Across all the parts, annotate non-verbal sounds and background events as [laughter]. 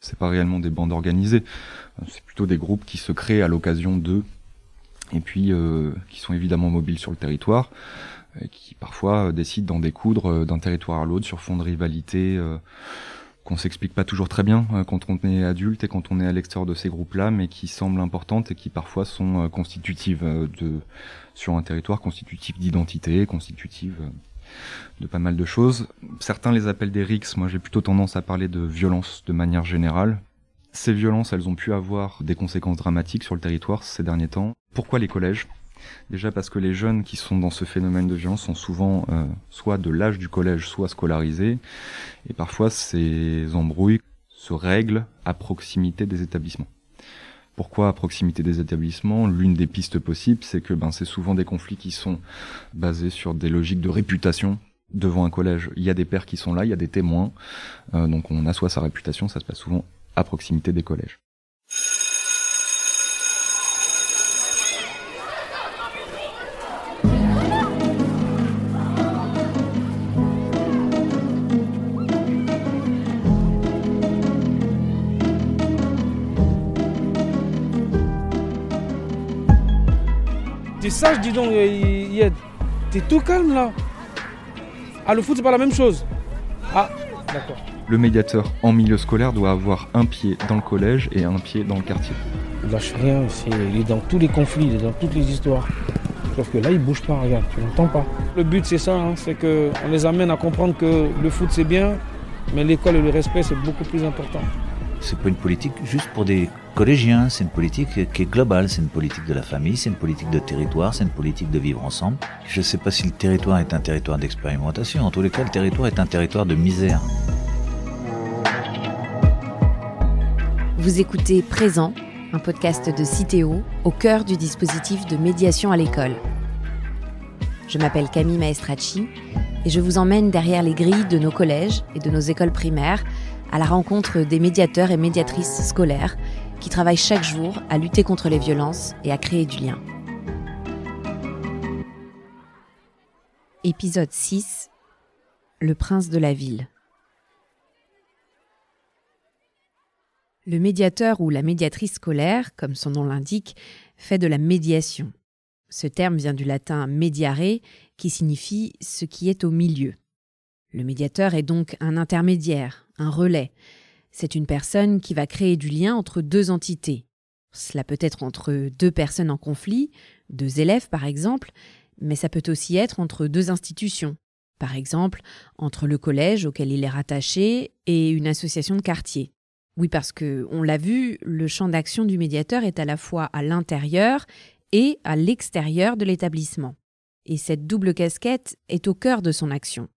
C'est pas réellement des bandes organisées, c'est plutôt des groupes qui se créent à l'occasion d'eux, et puis euh, qui sont évidemment mobiles sur le territoire, et qui parfois euh, décident d'en découdre euh, d'un territoire à l'autre sur fond de rivalité euh, qu'on s'explique pas toujours très bien euh, quand on est adulte et quand on est à l'extérieur de ces groupes-là, mais qui semblent importantes et qui parfois sont euh, constitutives euh, de sur un territoire, constitutives d'identité, constitutives euh, de pas mal de choses. Certains les appellent des rixes, moi j'ai plutôt tendance à parler de violence de manière générale. Ces violences, elles ont pu avoir des conséquences dramatiques sur le territoire ces derniers temps. Pourquoi les collèges? Déjà parce que les jeunes qui sont dans ce phénomène de violence sont souvent euh, soit de l'âge du collège, soit scolarisés, et parfois ces embrouilles se règlent à proximité des établissements. Pourquoi à proximité des établissements L'une des pistes possibles, c'est que ben, c'est souvent des conflits qui sont basés sur des logiques de réputation. Devant un collège, il y a des pères qui sont là, il y a des témoins, euh, donc on assoit sa réputation, ça se passe souvent à proximité des collèges. Sage, dis donc, y- y a- t'es tout calme là. Ah, le foot, c'est pas la même chose. Ah, d'accord. Le médiateur en milieu scolaire doit avoir un pied dans le collège et un pied dans le quartier. Il lâche rien, il est dans tous les conflits, il est dans toutes les histoires. Sauf que là, il bouge pas, regarde, tu l'entends pas. Le but, c'est ça, hein, c'est qu'on les amène à comprendre que le foot, c'est bien, mais l'école et le respect, c'est beaucoup plus important. C'est pas une politique juste pour des collégiens, c'est une politique qui est globale, c'est une politique de la famille, c'est une politique de territoire, c'est une politique de vivre ensemble. Je sais pas si le territoire est un territoire d'expérimentation, en tous les cas le territoire est un territoire de misère. Vous écoutez Présent, un podcast de Citéo au cœur du dispositif de médiation à l'école. Je m'appelle Camille Maestracci et je vous emmène derrière les grilles de nos collèges et de nos écoles primaires à la rencontre des médiateurs et médiatrices scolaires qui travaillent chaque jour à lutter contre les violences et à créer du lien. Épisode 6 Le prince de la ville. Le médiateur ou la médiatrice scolaire, comme son nom l'indique, fait de la médiation. Ce terme vient du latin mediare, qui signifie ce qui est au milieu. Le médiateur est donc un intermédiaire, un relais. C'est une personne qui va créer du lien entre deux entités. Cela peut être entre deux personnes en conflit, deux élèves par exemple, mais ça peut aussi être entre deux institutions. Par exemple, entre le collège auquel il est rattaché et une association de quartier. Oui, parce que, on l'a vu, le champ d'action du médiateur est à la fois à l'intérieur et à l'extérieur de l'établissement. Et cette double casquette est au cœur de son action.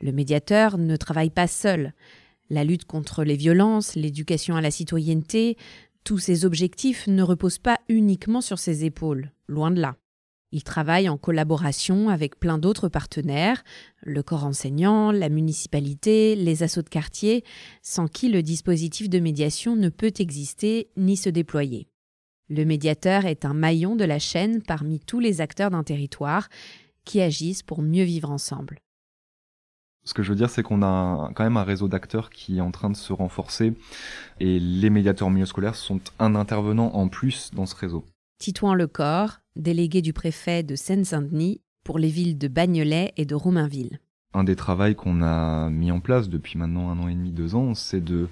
Le médiateur ne travaille pas seul. La lutte contre les violences, l'éducation à la citoyenneté, tous ces objectifs ne reposent pas uniquement sur ses épaules, loin de là. Il travaille en collaboration avec plein d'autres partenaires, le corps enseignant, la municipalité, les assauts de quartier, sans qui le dispositif de médiation ne peut exister ni se déployer. Le médiateur est un maillon de la chaîne parmi tous les acteurs d'un territoire qui agissent pour mieux vivre ensemble. Ce que je veux dire, c'est qu'on a un- quand même un réseau d'acteurs qui est en train de se renforcer et les médiateurs en milieu scolaire sont un intervenant en plus dans ce réseau. Titouan Lecor, délégué du préfet de Seine-Saint-Denis pour les villes de Bagnolet et de Romainville. Un des travaux qu'on a mis en place depuis maintenant un an et demi, deux ans, c'est de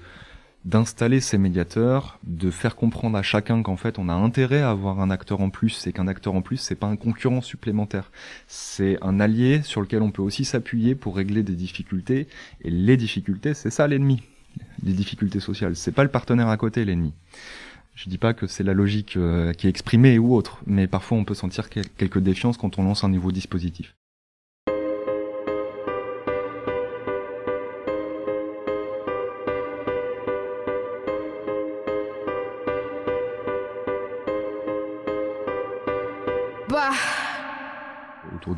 d'installer ces médiateurs, de faire comprendre à chacun qu'en fait on a intérêt à avoir un acteur en plus et qu'un acteur en plus c'est pas un concurrent supplémentaire, c'est un allié sur lequel on peut aussi s'appuyer pour régler des difficultés et les difficultés c'est ça l'ennemi, les difficultés sociales, c'est pas le partenaire à côté l'ennemi. Je dis pas que c'est la logique euh, qui est exprimée ou autre, mais parfois on peut sentir quel- quelques défiances quand on lance un nouveau dispositif.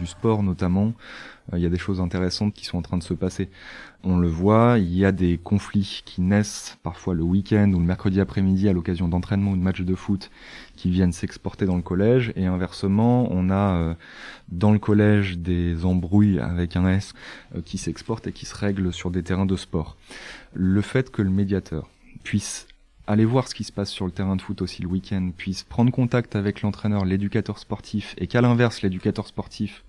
Sport notamment, euh, il y a des choses intéressantes qui sont en train de se passer. On le voit, il y a des conflits qui naissent parfois le week-end ou le mercredi après-midi à l'occasion d'entraînement ou de matchs de foot qui viennent s'exporter dans le collège et inversement, on a euh, dans le collège des embrouilles avec un S euh, qui s'exportent et qui se règlent sur des terrains de sport. Le fait que le médiateur puissent aller voir ce qui se passe sur le terrain de foot aussi le week-end, puissent prendre contact avec l'entraîneur, l'éducateur sportif, et qu'à l'inverse, l'éducateur sportif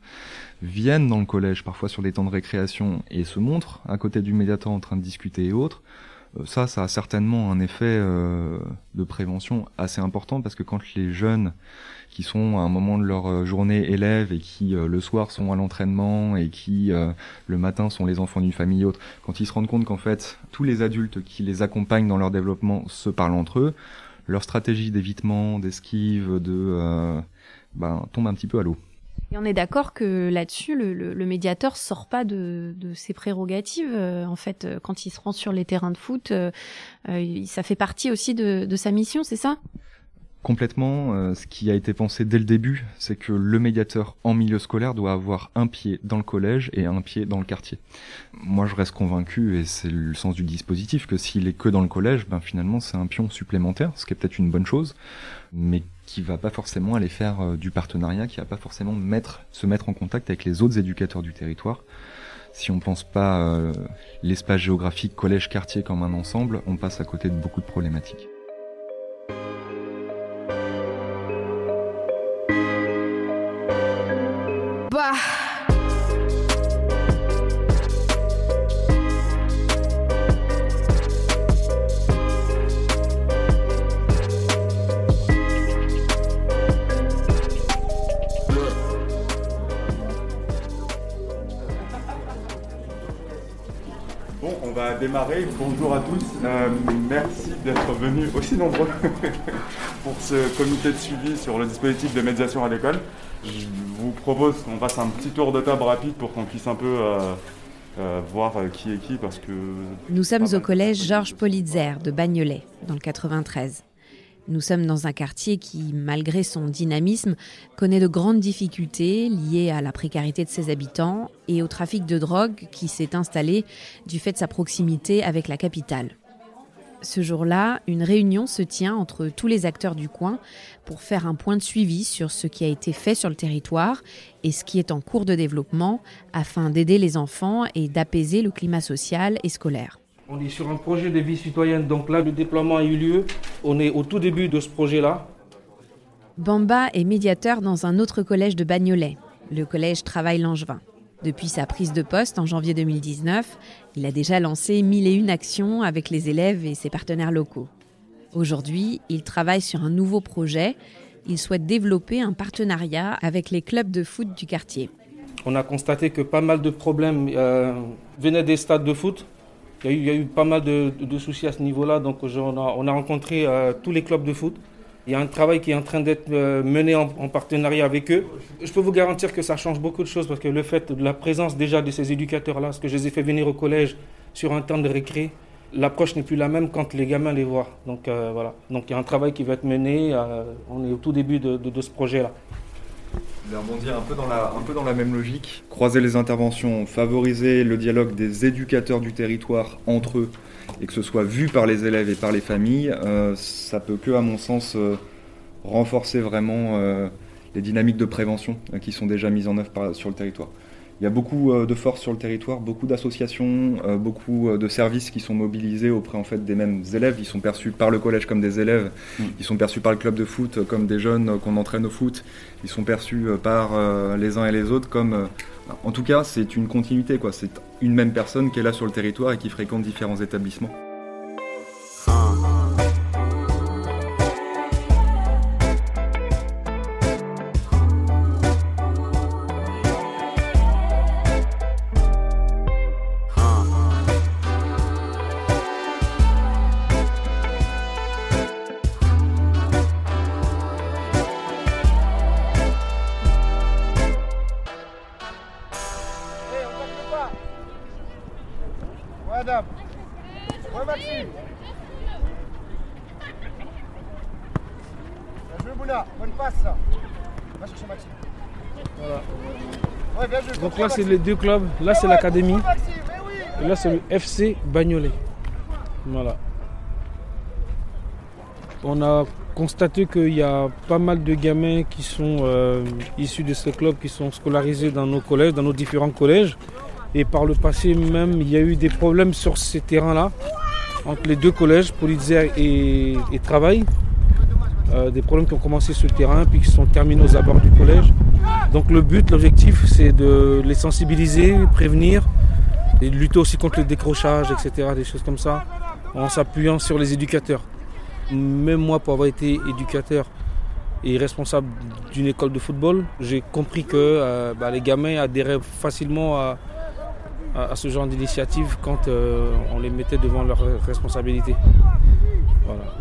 vienne dans le collège, parfois sur des temps de récréation, et se montre à côté du médiateur en train de discuter et autres, ça, ça a certainement un effet euh, de prévention assez important parce que quand les jeunes qui sont à un moment de leur euh, journée élèves et qui le soir sont à l'entraînement et qui le matin sont les enfants d'une famille autre, quand ils se rendent compte qu'en fait tous les adultes qui les accompagnent dans leur développement se parlent entre eux, leur stratégie d'évitement, d'esquive, de ben, tombe un petit peu à l'eau. Et on est d'accord que là-dessus, le, le, le, médiateur sort pas de, ses prérogatives. Euh, en fait, euh, quand il se rend sur les terrains de foot, euh, ça fait partie aussi de sa mission, c'est ça? Complètement. ce qui a été pensé dès le début, c'est que le médiateur en milieu scolaire doit avoir un pied dans le collège et un pied dans le quartier. Moi, je reste convaincu, et c'est le sens du dispositif, que s'il est que dans le collège, ben finalement, c'est un pion supplémentaire, ce qui est peut-être une bonne chose, mais qui va pas forcément aller faire euh, du partenariat, qui va pas forcément mettre, se mettre en contact avec les autres éducateurs du territoire. Si on pense pas euh, l'espace géographique collège-quartier comme un ensemble, on passe à côté de beaucoup de problématiques. Démarrer. Bonjour à tous. Euh, merci d'être venus aussi nombreux [laughs] pour ce comité de suivi sur le dispositif de médiation à l'école. Je vous propose qu'on fasse un petit tour de table rapide pour qu'on puisse un peu euh, euh, voir qui est qui parce que... Nous sommes au collège Georges Politzer de Bagnolet, dans le 93. Nous sommes dans un quartier qui, malgré son dynamisme, connaît de grandes difficultés liées à la précarité de ses habitants et au trafic de drogue qui s'est installé du fait de sa proximité avec la capitale. Ce jour-là, une réunion se tient entre tous les acteurs du coin pour faire un point de suivi sur ce qui a été fait sur le territoire et ce qui est en cours de développement afin d'aider les enfants et d'apaiser le climat social et scolaire. On est sur un projet de vie citoyenne, donc là le déploiement a eu lieu. On est au tout début de ce projet-là. Bamba est médiateur dans un autre collège de Bagnolet, le collège Travail Langevin. Depuis sa prise de poste en janvier 2019, il a déjà lancé mille et une actions avec les élèves et ses partenaires locaux. Aujourd'hui, il travaille sur un nouveau projet. Il souhaite développer un partenariat avec les clubs de foot du quartier. On a constaté que pas mal de problèmes euh, venaient des stades de foot il y, a eu, pas mal de, soucis à ce niveau-là, donc on a, rencontré euh, tous les clubs de foot. Il y a un travail qui est en train d'être euh, mené en, partenariat avec eux. Je peux vous garantir que ça change beaucoup de choses parce que le fait de la présence déjà de ces éducateurs-là, ce que je les ai fait venir au collège sur un temps de récré, l'approche n'est plus la même quand les gamins les voient. Donc euh, voilà. Donc il y a un travail qui va être mené. on est au tout début de ce projet-là vais rebondir un peu, dans la, un peu dans la même logique. Croiser les interventions, favoriser le dialogue des éducateurs du territoire entre eux et que ce soit vu par les élèves et par les familles, euh, ça peut que, à mon sens, euh, renforcer vraiment euh, les dynamiques de prévention qui sont déjà mises en œuvre sur le territoire. Il y a beaucoup euh, de forces sur le territoire, beaucoup d'associations, euh, beaucoup euh, de services qui sont mobilisés auprès en fait des mêmes élèves. Ils sont perçus par le collège comme des élèves, mm. ils sont perçus par le club de foot comme des jeunes qu'on entraîne au foot, ils sont perçus par les uns et les autres comme... En tout cas, c'est une continuité, quoi. C'est une même personne qui est là sur le territoire et qui fréquente différents établissements. Là, c'est les deux clubs. Là, c'est l'académie. Et là, c'est le FC Bagnolet. Voilà. On a constaté qu'il y a pas mal de gamins qui sont euh, issus de ce club, qui sont scolarisés dans nos collèges, dans nos différents collèges. Et par le passé même, il y a eu des problèmes sur ces terrains-là. entre les deux collèges, Politzer et, et Travail. Euh, des problèmes qui ont commencé sur le terrain puis qui sont terminés aux abords du collège. Donc le but, l'objectif, c'est de les sensibiliser, prévenir et lutter aussi contre le décrochage, etc., des choses comme ça, en s'appuyant sur les éducateurs. Même moi, pour avoir été éducateur et responsable d'une école de football, j'ai compris que euh, bah, les gamins adhéraient facilement à, ce genre d'initiative quand euh, on les mettait devant leurs responsabilités.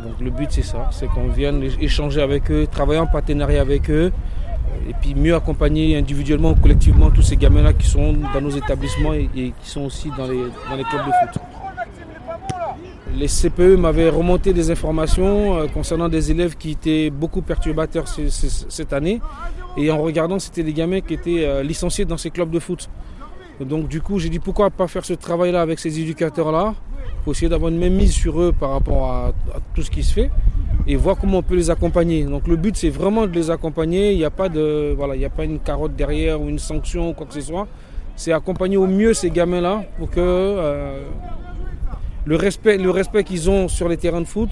Donc le but c'est ça, c'est qu'on vienne échanger avec eux, travailler en partenariat avec eux, et puis mieux accompagner individuellement collectivement tous ces gamins-là qui sont dans nos établissements et, qui sont aussi dans les, dans les clubs de foot. Les CPE m'avaient remonté des informations euh, concernant des élèves qui étaient beaucoup perturbateurs cette année. Et en regardant, c'était des gamins qui étaient euh, licenciés dans ces clubs de foot. Donc du coup, j'ai dit pourquoi pas faire ce travail-là avec ces éducateurs-là, pour essayer d'avoir une même mise sur eux par rapport à, tout ce qui se fait et voir comment on peut les accompagner. Donc le but, c'est vraiment de les accompagner. Il n'y a pas de voilà, il a pas une carotte derrière ou une sanction ou quoi que ce soit. C'est accompagner au mieux ces gamins-là pour que euh, le respect, le respect qu'ils ont sur les terrains de foot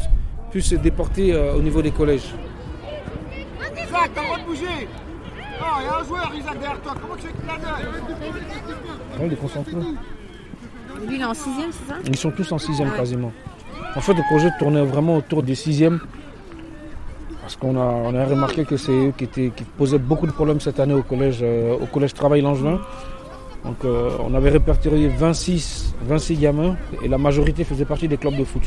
puisse se déporter euh, au niveau des collèges. Isaac, t'as le droit de bouger Non, il y a un joueur, Isaac, derrière toi. Comment tu fais qu'il il est concentré. Lui, il est en sixième, c'est ça? Ils sont tous en sixième quasiment. En fait, le projet tournait vraiment autour des sixièmes. Parce qu'on a, on a remarqué que c'est eux qui, qui posaient beaucoup de problèmes cette année au collège, euh, au collège Travail Langevin. Donc euh, on avait répertorié 26, 26 gamins et la majorité faisait partie des clubs de foot.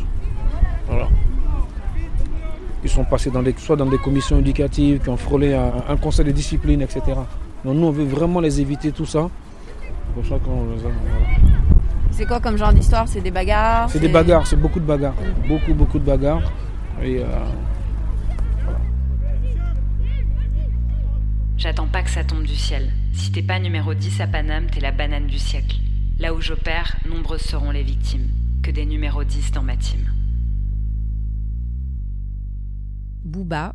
Ils sont passés dans des, soit dans des commissions éducatives, qui ont frôlé un, conseil de discipline, etc. Donc nous on veut vraiment les éviter tout ça. C'est quoi comme genre d'histoire? C'est des bagarres? C'est des bagarres, c'est beaucoup de bagarres. Beaucoup, beaucoup de bagarres. Et, euh, J'attends pas que ça tombe du ciel. Si t'es pas numéro 10 à Paname, t'es la banane du siècle. Là où j'opère, nombreuses seront les victimes. Que des numéros 10 dans ma team. Booba,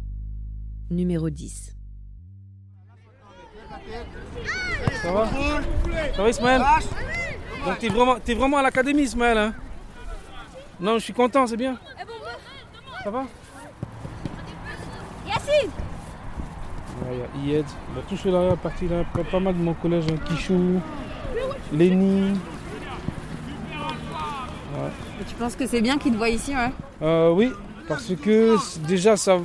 numéro 10. Ça va? Ça va Ismaël? Donc t'es vraiment, es vraiment à l'académie Ismaël hein? Non, je suis content, c'est bien. Ça va? Yacine Il y a Ied, bah, tout cela parti là, pas mal de mon collège, hein. Kichou, Lenny. Et tu penses que c'est bien qu'ils te voient ici ouais? Euh, Oui, parce que déjà ça,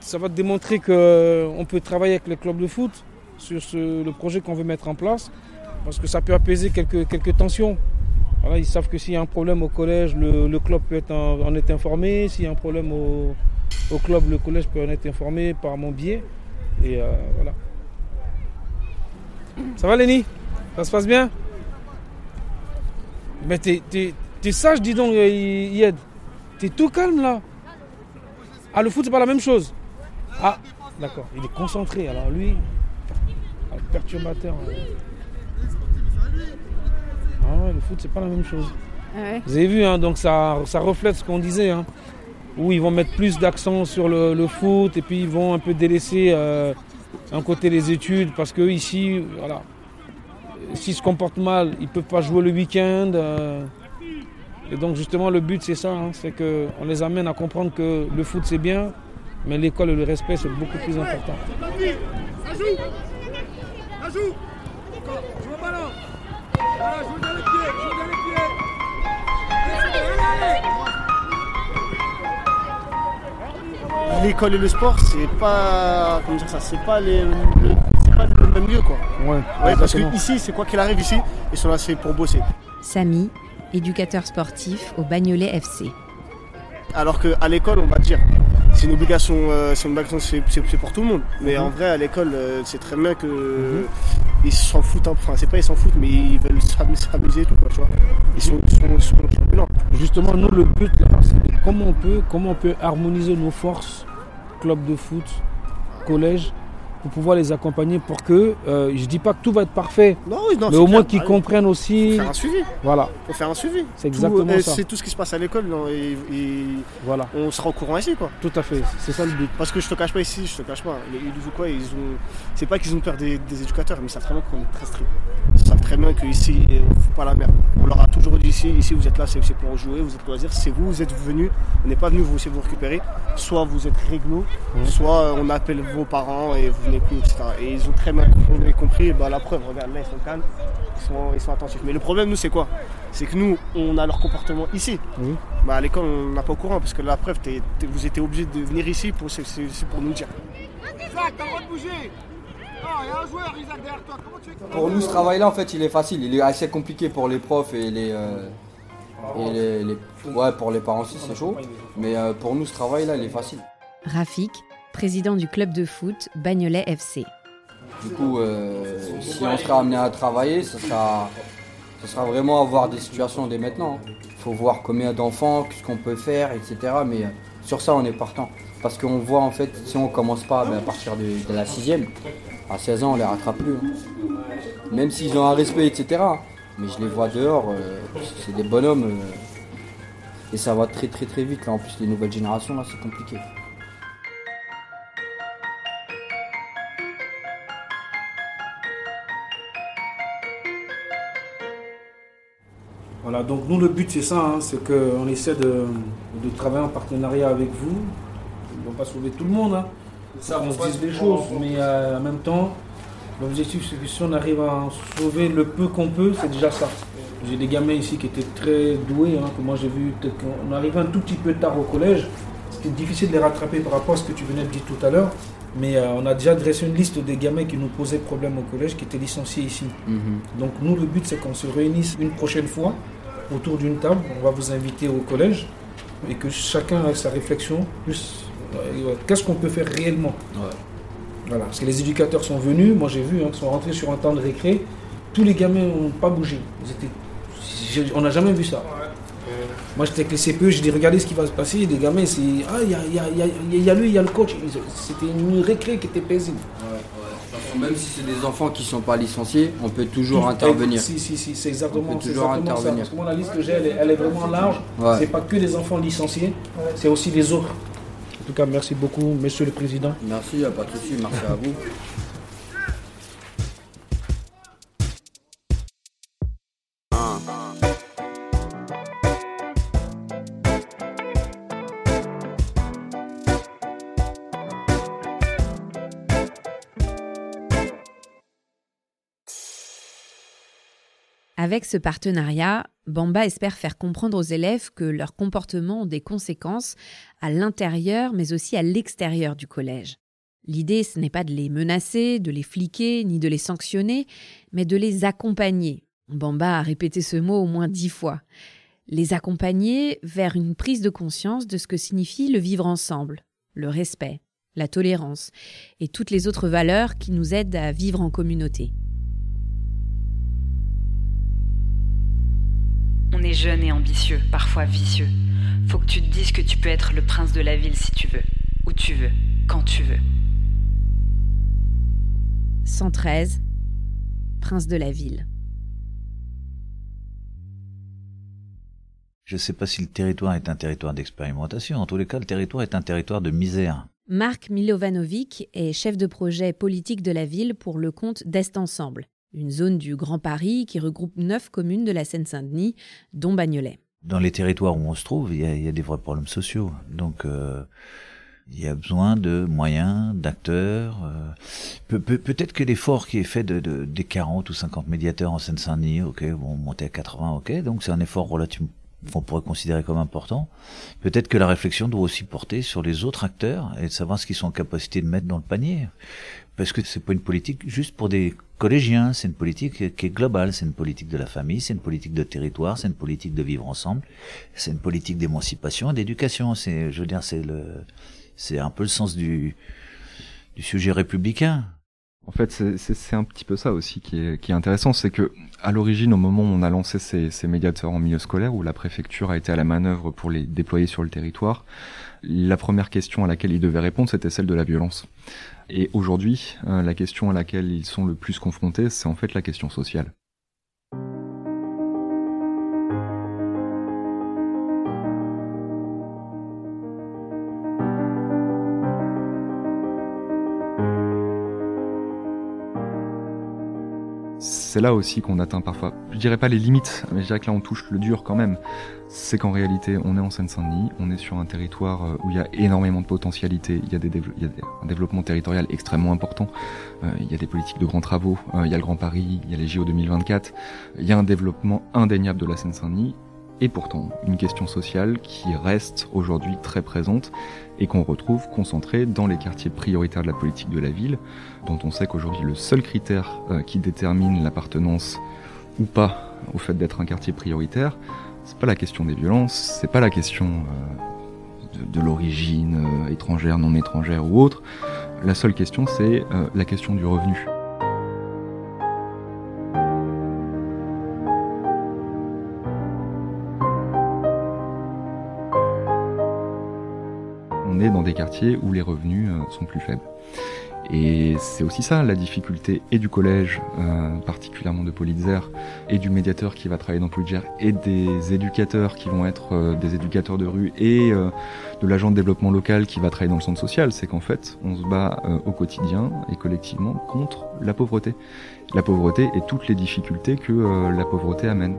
ça va démontrer qu'on peut travailler avec les clubs de foot sur le projet qu'on veut mettre en place, parce que ça peut apaiser quelques, quelques tensions. Voilà, ils savent que s'il y a un problème au collège, le, club peut être en, être informé. S'il y a un problème au, club, le collège peut en être informé par mon biais. Et euh, voilà. Ça va Lenny? Ça se passe bien? Mais t'es, sage, dis donc, Yed. T'es tout calme là. Ah, le foot, c'est pas la même chose. Ah, d'accord. Il est concentré. Alors lui, perturbateur. Ah ouais, le foot, c'est pas la même chose. Ah Vous avez vu, hein, donc ça, ça reflète ce qu'on disait. Hein, où ils vont mettre plus d'accent sur le, foot et puis ils vont un peu délaisser euh, un côté les études parce que ici, voilà, s'ils se comportent mal, ils peuvent pas jouer le week-end. Euh. Et donc justement, le but c'est ça, hein, c'est qu'on les amène à comprendre que le foot c'est bien, mais l'école et le respect c'est beaucoup plus important. L'école et le sport, c'est pas. Comment dire ça C'est pas, les, le, pas le même lieu quoi. Ouais, parce que ici, c'est quoi qu'il arrive ici, ils sont là c'est pour bosser. Samy, éducateur sportif au Bagnolet FC. Alors qu'à l'école, on va dire, c'est une obligation, euh, c'est une c'est pour tout le monde. Mais mhm. en vrai, à l'école, euh, c'est très bien que mhm. ils s'en foutent. Hein. Enfin, c'est pas ils s'en foutent, mais ils veulent s'amuser tout, quoi, tu vois. Ils sont, ils sont, Justement, nous, le but là, c'est comment on peut, comment on peut harmoniser nos forces, club de foot, collège, pour pouvoir les accompagner pour que, euh, je dis pas que tout va être parfait, non, non, mais au moins qu'ils comprennent aussi. Faut faire un suivi. Voilà. Faut faire un suivi. C'est exactement ça. C'est tout ce qui se passe à l'école. Et, voilà. On sera au courant ici, quoi. Tout à fait. C'est ça le but. Parce que je te cache pas ici, je te cache pas. Ils, quoi Ils ont. C'est pas qu'ils ont peur des, éducateurs, mais ça savent très bien qu'on est très strict. Très bien qu'ici, on ne fout pas la merde. On leur a toujours dit ici, ici vous êtes là, c'est pour jouer, vous êtes loisir, c'est vous, vous êtes venus, on n'est pas venu vous aussi vous récupérer. Soit vous êtes réglo, soit on appelle vos parents et vous venez plus, etc. Et ils ont très bien compris, bah, la preuve, regarde, là ils sont calmes, ils sont, ils sont attentifs. Mais le problème, nous, c'est quoi? C'est que nous, on a leur comportement ici. Bah, à l'école, on n'a pas au courant, parce que la preuve, vous étiez obligé de venir ici pour, c'est pour nous dire. Isaac, t'as le droit de bouger Pour nous, ce travail-là, en fait, il est facile. Il est assez compliqué pour les profs et les. euh, et les, les- ouais, pour les parents aussi, c'est chaud. Mais euh, pour nous, ce travail-là, il est facile. Rafik, président du club de foot Bagnolet FC. Du coup, euh, si on sera amené à travailler, ce sera, ce sera vraiment avoir des situations dès maintenant. Il faut voir combien d'enfants, qu'est-ce qu'on peut faire, etc. Mais sur ça, on est partant. Parce qu'on voit, en fait, si on commence pas ben, à partir de, de la sixième, à 16 ans, on les rattrape plus. hein. Même s'ils ont un respect, etc. Mais je les vois dehors, euh, c'est des bonhommes. euh, et ça va très très très vite. Là, en plus, les nouvelles générations, là, c'est compliqué. Voilà, donc nous le but c'est ça, hein, c'est qu'on essaie de, de travailler en partenariat avec vous. On ne va pas sauver tout le monde, hein. Ça on se dise les choses, mais euh, en même temps, l'objectif c'est que si on arrive à en sauver le peu qu'on peut, c'est déjà ça. J'ai des gamins ici qui étaient très doués, hein, que moi j'ai vu, peut-être qu'on arrivait un tout petit peu tard au collège. C'était difficile de les rattraper par rapport à ce que tu venais de dire tout à l'heure. Mais euh, on a déjà dressé une liste des gamins qui nous posaient problème au collège, qui étaient licenciés ici. Donc nous, le but, c'est qu'on se réunisse une prochaine fois autour d'une table. On va vous inviter au collège et que chacun ait sa réflexion. Plus, qu'est-ce qu'on peut faire réellement Voilà, parce que les éducateurs sont venus. Moi, j'ai vu, hein, ils sont rentrés sur un temps de récré. Tous les gamins n'ont pas bougé. Ils étaient- j'ai- on n'a jamais vu ça. Moi, j'étais avec les CPE, j'ai dit regardez ce qui va se passer. Les gamins, c'est ah, il y a, il y a- il y a- il y a lui, il y a le coach. C'était une récré qui était paisible. Même si c'est des enfants qui sont pas licenciés, on peut toujours intervenir. Si, si, si, c'est exactement, On peut c'est toujours exactement ça. intervenir. Parce que moi, la liste que j'ai, elle, est- elle est vraiment large. Ouais. C'est pas que les enfants licenciés, c'est aussi les autres. Tout cas, merci beaucoup, monsieur le président. Merci, pas de souci, merci à vous. Avec ce partenariat, Bamba espère faire comprendre aux élèves que leurs comportements ont des conséquences à l'intérieur mais aussi à l'extérieur du collège. L'idée, ce n'est pas de les menacer, de les fliquer, ni de les sanctionner, mais de les accompagner. Bamba a répété ce mot au moins dix fois. Les accompagner vers une prise de conscience de ce que signifie le vivre ensemble, le respect, la tolérance et toutes les autres valeurs qui nous aident à vivre en communauté. On est jeune et ambitieux, parfois vicieux. Faut que tu te dises que tu peux être le prince de la ville si tu veux, où tu veux, quand tu veux. 113, Prince de la ville. Je ne sais pas si le territoire est un territoire d'expérimentation. En tous les cas, le territoire est un territoire de misère. Marc Milovanovic est chef de projet politique de la ville pour le compte d'Est Ensemble, une zone du Grand Paris qui regroupe neuf communes de la Seine-Saint-Denis, dont Bagnolet. Dans les territoires où on se trouve, il y a, des vrais problèmes sociaux. Donc, euh, il y a besoin de moyens, d'acteurs. euh, peut- peut- Peut-être que l'effort qui est fait de, de- des 40 ou 50 médiateurs en Seine-Saint-Denis, ok, bon, monter à 80, ok, donc c'est un effort relativement qu'on pourrait considérer comme important. Peut-être que la réflexion doit aussi porter sur les autres acteurs et de savoir ce qu'ils sont en capacité de mettre dans le panier. Parce que c'est pas une politique juste pour des collégiens, c'est une politique qui est globale, c'est une politique de la famille, c'est une politique de territoire, c'est une politique de vivre ensemble, c'est une politique d'émancipation et d'éducation. C'est, je veux dire, c'est le, c'est un peu le sens du, du sujet républicain. En fait, c'est- un petit peu ça aussi qui est, intéressant, c'est que à l'origine, au moment où on a lancé ces, ces médiateurs en milieu scolaire, où la préfecture a été à la manœuvre pour les déployer sur le territoire, la première question à laquelle ils devaient répondre, c'était celle de la violence. Et aujourd'hui, euh, la question à laquelle ils sont le plus confrontés, c'est en fait la question sociale. C'est là aussi qu'on atteint parfois, je dirais pas les limites, mais je dirais que là on touche le dur quand même. C'est qu'en réalité, on est en Seine-Saint-Denis, on est sur un territoire euh, où il y a énormément de potentialités, il y a, des il y un développement territorial extrêmement important, euh, il y a des politiques de grands travaux, euh, il y a le Grand Paris, il y a les JO 2024, il y a un développement indéniable de la Seine-Saint-Denis, et pourtant une question sociale qui reste aujourd'hui très présente et qu'on retrouve concentrée dans les quartiers prioritaires de la politique de la ville, dont on sait qu'aujourd'hui le seul critère euh, qui détermine l'appartenance ou pas au fait d'être un quartier prioritaire, c'est pas la question des violences, c'est pas la question euh, de, l'origine euh, étrangère, non étrangère ou autre. La seule question c'est la question du revenu. Dans des quartiers où les revenus euh, sont plus faibles. Et c'est aussi ça la difficulté et du collège, euh, particulièrement de Politzer, et du médiateur qui va travailler dans Politzer, et des éducateurs qui vont être euh, des éducateurs de rue, et de l'agent de développement local qui va travailler dans le centre social. C'est qu'en fait, on se bat au quotidien et collectivement contre la pauvreté. La pauvreté et toutes les difficultés que la pauvreté amène.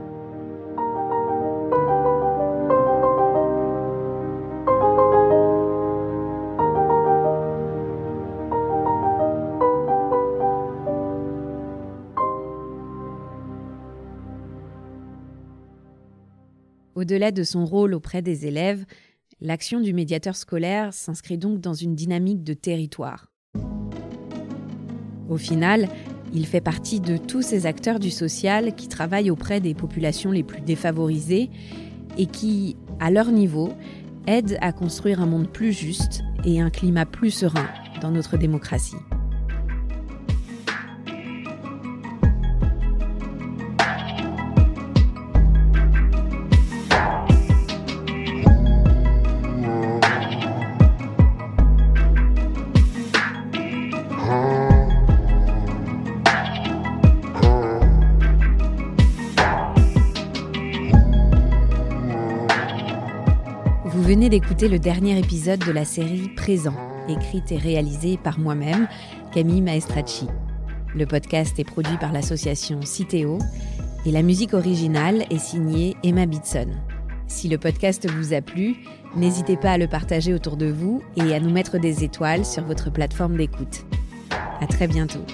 Au-delà de son rôle auprès des élèves, l'action du médiateur scolaire s'inscrit donc dans une dynamique de territoire. Au final, il fait partie de tous ces acteurs du social qui travaillent auprès des populations les plus défavorisées et qui, à leur niveau, aident à construire un monde plus juste et un climat plus serein dans notre démocratie. Venez d'écouter le dernier épisode de la série Présent, écrite et réalisée par moi-même, Camille Maestracci. Le podcast est produit par l'association Citeo et la musique originale est signée Emma Bitson. Si le podcast vous a plu, n'hésitez pas à le partager autour de vous et à nous mettre des étoiles sur votre plateforme d'écoute. À très bientôt.